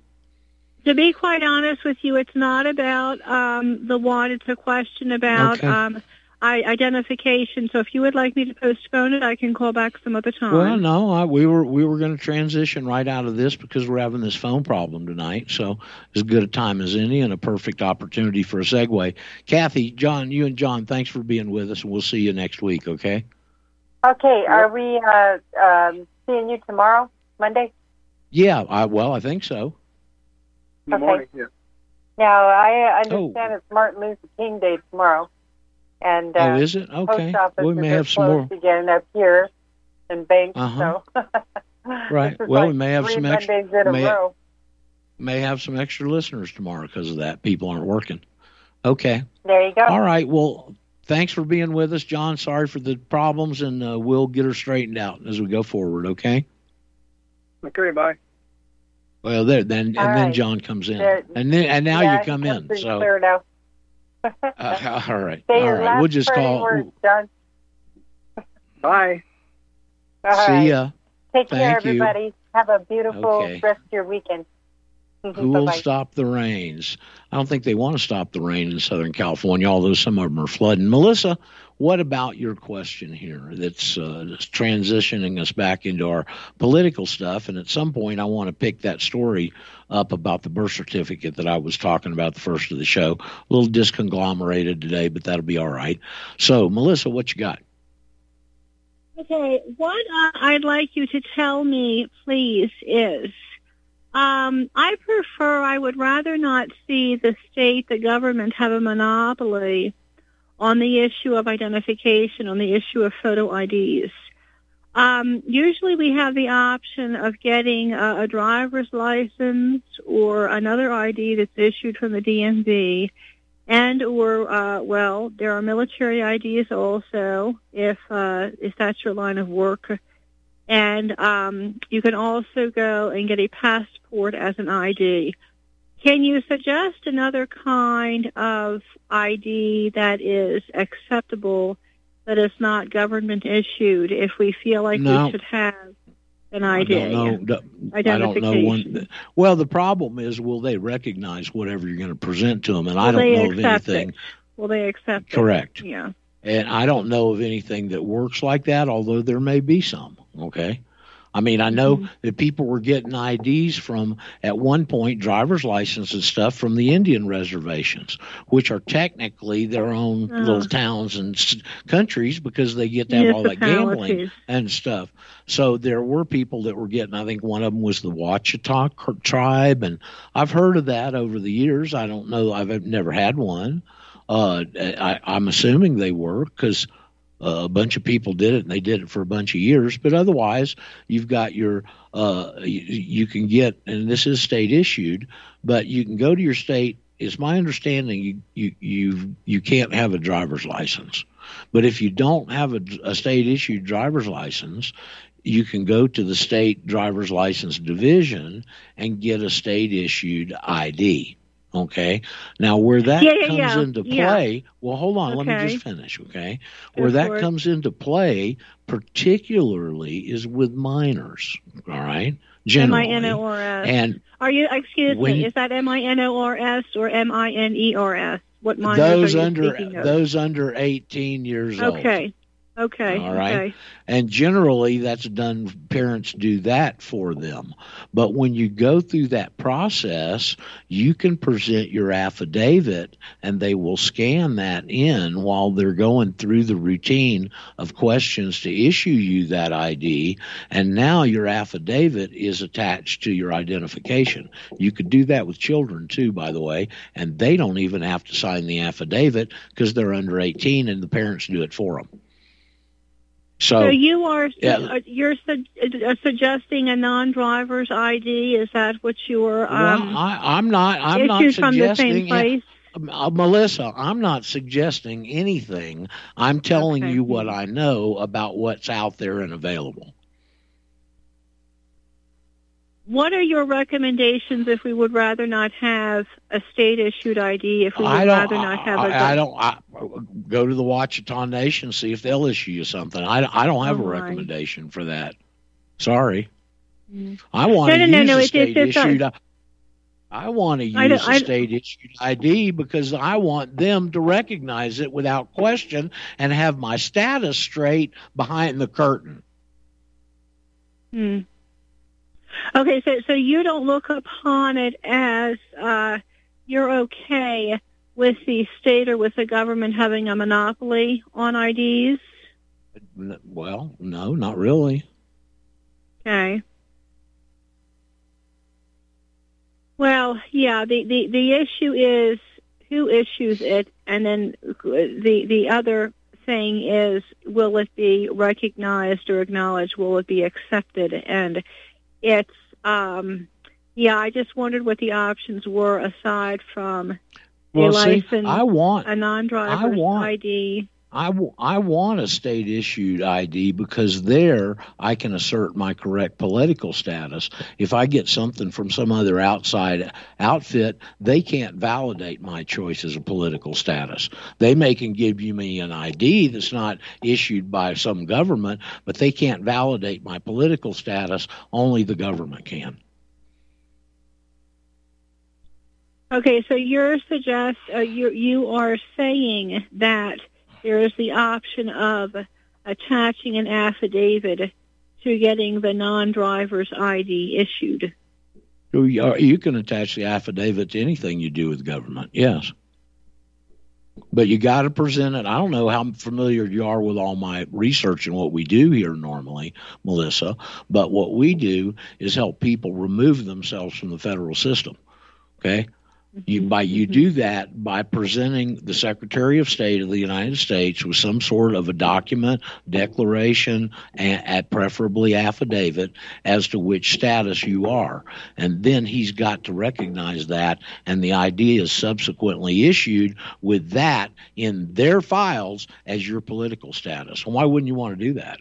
To be quite honest with you, it's not about um, the wand. It's a question about Okay. um, I, identification. So if you would like me to postpone it, I can call back some other time. Well, no, I, we were we were going to transition right out of this because we're having this phone problem tonight. So as good a time as any, and a perfect opportunity for a segue. Kathy, John, you and John, thanks for being with us, and we'll see you next week. Okay? Okay, are we uh, um, seeing you tomorrow, Monday? Yeah. I, well, I think so. In Okay. morning, yeah. Now, I Oh. understand it's Martin Luther King Day tomorrow. And uh, Oh, is it? Okay. Post offices We may are have some more. closed again up here in banks. Uh-huh. So Right. Well, like we may have some extra. Mondays in a may- row. may have some extra listeners tomorrow because of that. People aren't working. Okay. There you go. All right. Well, thanks for being with us, John. Sorry for the problems, and uh, we'll get her straightened out as we go forward. Okay. Okay, bye. Well, there then, and All then right. John comes in, There- and then and now yeah, you come in. So clear now. uh, all right, Say all your right. last We'll just call. Words, John. Bye. All See right. ya. Take care, Thank you. everybody. Have a beautiful Okay. rest of your weekend. Who will stop the rains? I don't think they want to stop the rain in Southern California, although some of them are flooding. Melissa, what about your question here that's, uh, transitioning us back into our political stuff? And at some point, I want to pick that story up about the birth certificate that I was talking about the first of the show. A little disconglomerated today, but that'll be all right. So, Melissa, what you got? Okay, what uh, I'd like you to tell me, please, is um, I prefer, I would rather not see the state, the government have a monopoly on the issue of identification, on the issue of photo IDs. Um, usually we have the option of getting a, a driver's license or another ID that's issued from the DMV and or uh, well, there are military IDs also if uh, if that's your line of work, and um, you can also go and get a passport as an ID. Can you suggest another kind of ID that is acceptable, that is not government issued, if we feel like No. we should have an ID? I don't know. I don't know one. Well, the problem is, will they recognize whatever you're going to present to them? And I don't know of anything. It? Will they accept it? Correct. Yeah. And I don't know of anything that works like that, although there may be some. Okay. I mean, I know Mm-hmm. that people were getting IDs from, at one point, driver's license and stuff from the Indian reservations, which are technically their own Oh. little towns and s- countries because they get to have all that gambling and stuff. So there were people that were getting, I think one of them was the Washitaw tribe. And I've heard of that over the years. I don't know. I've never had one. Uh, I, I'm assuming they were because a bunch of people did it and they did it for a bunch of years. But otherwise, you've got your, uh, you, you can get, and this is state issued, but you can go to your state. It's my understanding you, you, you, you can't have a driver's license. But if you don't have a, a state issued driver's license, you can go to the state driver's license division and get a state issued ID. Okay. Now, where that Yeah, yeah, comes yeah. into play, well, hold on, let me just finish. Okay. Go where that comes into play, particularly, is with minors. All right. Generally. M-I-N-O-R-S. And Are you, excuse when- me, is that M-I-N-O-R-S or M-I-N-E-R-S? What minors those are you under those under 18 years old. Okay. Okay. All right. Okay. And generally, that's done, parents do that for them. But when you go through that process, you can present your affidavit and they will scan that in while they're going through the routine of questions to issue you that ID. And now your affidavit is attached to your identification. You could do that with children too, by the way, and they don't even have to sign the affidavit because they're under 18 and the parents do it for them. So, So you are yeah. uh, you're su- uh, suggesting a non-driver's ID? Is that what you were? Well, Um, I, I'm not. I'm not issued from the same place? Uh, Melissa, I'm not suggesting anything. I'm telling you what I know about what's out there and available. What are your recommendations if we would rather not have a state-issued ID? If we would rather not have a I, I don't. I, go to the Washitaw Nation, see if they'll issue you something. I, I don't have Oh, a my. recommendation for that. Sorry, Mm. I want No, to no, use no, a state it's a- issued. I want to use a state issued ID because I want them to recognize it without question and have my status straight behind the curtain. Hmm. Okay, so so you don't look upon it as uh, you're okay with the state or with the government having a monopoly on IDs. Well, no, not really. Okay. Well, yeah. The, the the issue is who issues it, and then the the other thing is will it be recognized or acknowledged? Will it be accepted? And it's um, yeah. I just wondered what the options were aside from Well, a see, license, I want- a non-driver's I want- ID. I, w- I want a state issued ID because there I can assert my correct political status. If I get something from some other outside outfit, they can't validate my choice as a political status. They may can give you me an ID that's not issued by some government, but they can't validate my political status. Only the government can. Okay, so you're suggest uh, you you are saying that there is the option of attaching an affidavit to getting the non-driver's ID issued. You can attach the affidavit to anything you do with government, yes. But you got to present it. I don't know how familiar you are with all my research and what we do here normally, Melissa, but what we do is help people remove themselves from the federal system. Okay? You by you mm-hmm. do that by presenting the Secretary of State of the United States with some sort of a document, declaration, and at preferably affidavit as to which status you are, and then he's got to recognize that, and the ID is subsequently issued with that in their files as your political status. Why wouldn't you want to do that?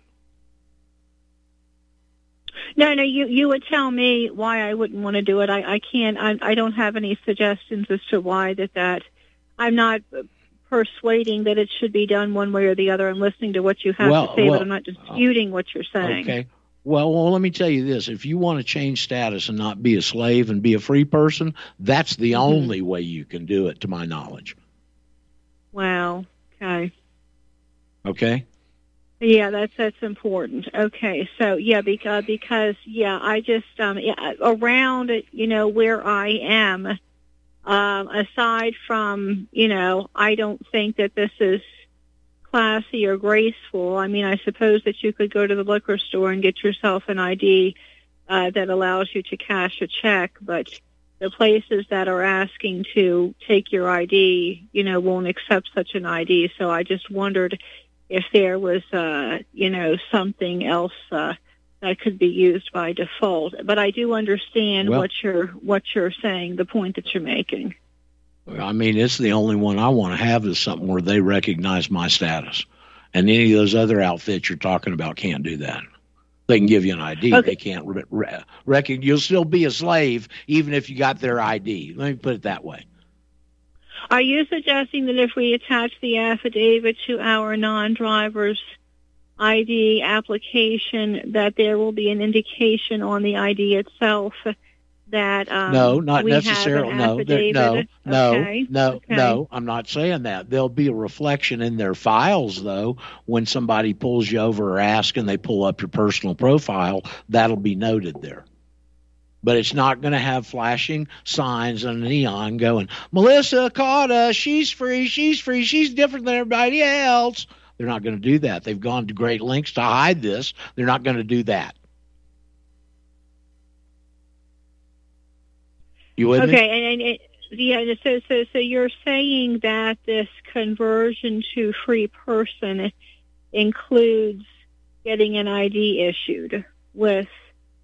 No, no, you you would tell me why I wouldn't want to do it. I I can't. I I don't have any suggestions as to why that that. I'm not persuading that it should be done one way or the other. I'm listening to what you have Well, to say, well, but I'm not disputing what you're saying. Okay. Well, well, let me tell you this: if you want to change status and not be a slave and be a free person, that's the Mm-hmm. only way you can do it, to my knowledge. Wow. Okay. Okay. Yeah, that's that's important. Okay, so yeah, because because yeah, I just um yeah, around you know where I am. Um, aside from you know, I don't think that this is classy or graceful. I mean, I suppose that you could go to the liquor store and get yourself an ID uh, that allows you to cash a check, but the places that are asking to take your ID, you know, won't accept such an ID. So I just wondered if there was, uh, you know, something else uh, that could be used by default. But I do understand Well- what you're what you're saying, the point that you're making. I mean, it's the only one I want to have is something where they recognize my status, and any of those other outfits you're talking about can't do that. They can give you an ID. Okay. They can't re- re- reckon you'll still be a slave even if you got their ID. Let me put it that way. Are you suggesting that if we attach the affidavit to our non-driver's ID application, that there will be an indication on the ID itself that um, no, not we have an necessarily. No, there- no, no, Okay, no, okay. no. I'm not saying that. There'll be a reflection in their files, though, when somebody pulls you over or asks and they pull up your personal profile. That'll be noted there. But it's not going to have flashing signs and neon going, Melissa caught us. She's free. She's free. She's different than everybody else. They're not going to do that. They've gone to great lengths to hide this. They're not going to do that. You with me? Okay, and, and it, yeah, so so so you're saying that this conversion to free person includes getting an ID issued with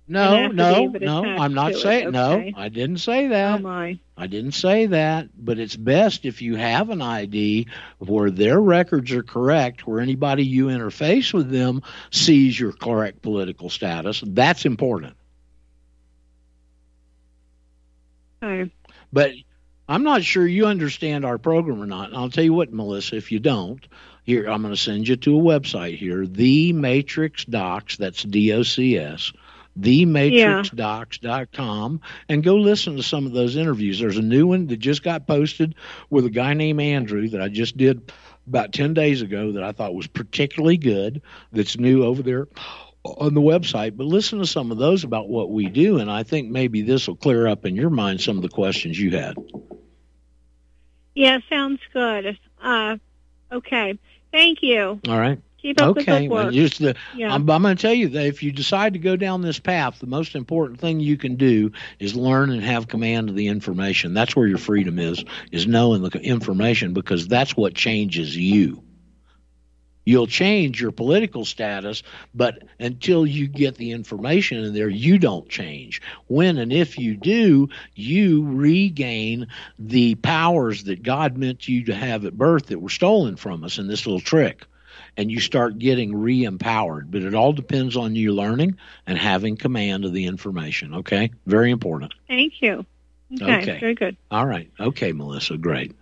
No, no, no. I'm not saying okay? no. I didn't say that. Oh my. I didn't say that, but it's best if you have an ID where their records are correct, where anybody you interface with them sees your correct political status. That's important. Okay. But I'm not sure you understand our program or not. And I'll tell you what, Melissa, if you don't, here I'm going to send you to a website here, the Matrix Docs. That's D O C S. TheMatrixDocs.com and go listen to some of those interviews. There's a new one that just got posted with a guy named Andrew that I just did about 10 days ago that I thought was particularly good that's new over there on the website. But listen to some of those about what we do, and I think maybe this will clear up in your mind some of the questions you had. Yeah, sounds good. Uh, okay. Thank you. All right. Keep up the okay. good work. well, Just the, Yeah. I'm, I'm going to tell you that if you decide to go down this path, the most important thing you can do is learn and have command of the information. That's where your freedom is, is knowing the information because that's what changes you. You'll change your political status, but until you get the information in there, you don't change. When and if you do, you regain the powers that God meant you to have at birth that were stolen from us in this little trick. And you start getting re empowered. But it all depends on you learning and having command of the information. Okay? Very important. Thank you. Okay. Okay. Very good. All right. Okay, Melissa. Great.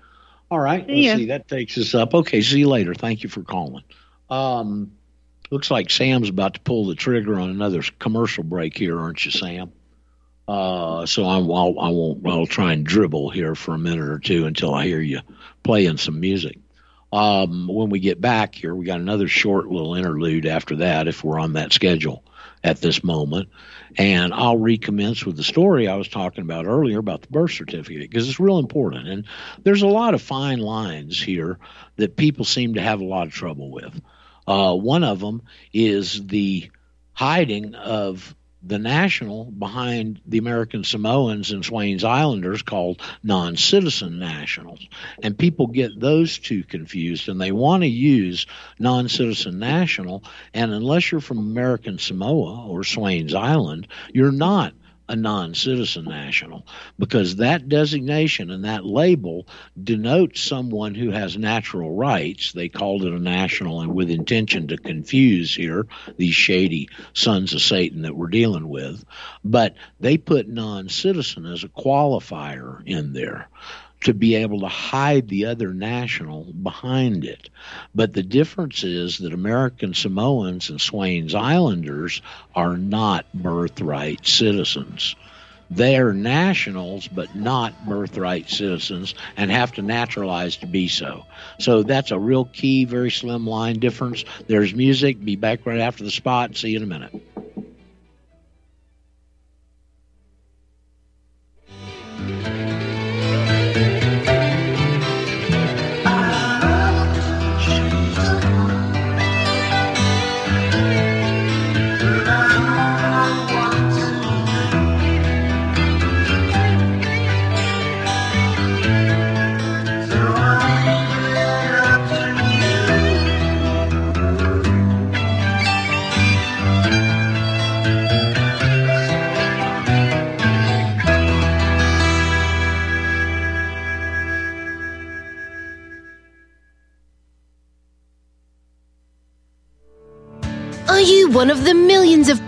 All right. See Let's see. That takes us up. Okay. See you later. Thank you for calling. Um, looks like Sam's about to pull the trigger on another commercial break here, aren't you, Sam? Uh, so I'm, I'll, I won't. I'll try and dribble here for a minute or two until I hear you playing some music. Um, when we get back here, we got another short little interlude after that, if we're on that schedule at this moment. And I'll recommence with the story I was talking about earlier about the birth certificate because it's real important. And there's a lot of fine lines here that people seem to have a lot of trouble with. Uh, one of them is the hiding of the national behind the American Samoans and Swains Islanders called non citizen nationals. And people get those two confused and they want to use non citizen national. And unless you're from American Samoa or Swains Island, you're not a non citizen national because that designation and that label denotes someone who has natural rights. They called it a national and with intention to confuse here these shady sons of Satan that we're dealing with. But they put non citizen as a qualifier in there to be able to hide the other national behind it. But the difference is that American Samoans and Swains Islanders are not birthright citizens. They are nationals, but not birthright citizens, and have to naturalize to be so. So that's a real key, very slim line difference. There's music. Be back right after the spot. See you in a minute.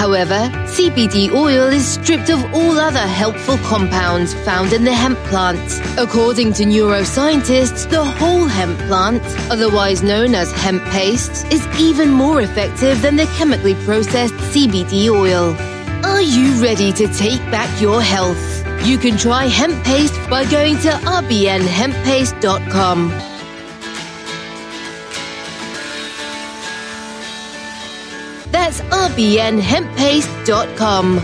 However, CBD oil is stripped of all other helpful compounds found in the hemp plant. According to neuroscientists, the whole hemp plant, otherwise known as hemp paste, is even more effective than the chemically processed CBD oil. Are you ready to take back your health? You can try hemp paste by going to rbnhemppaste.com. That's rbnhemppaste.com.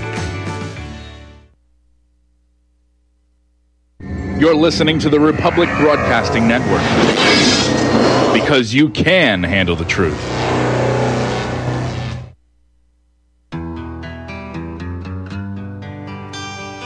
You're listening to the Republic Broadcasting Network because you can handle the truth.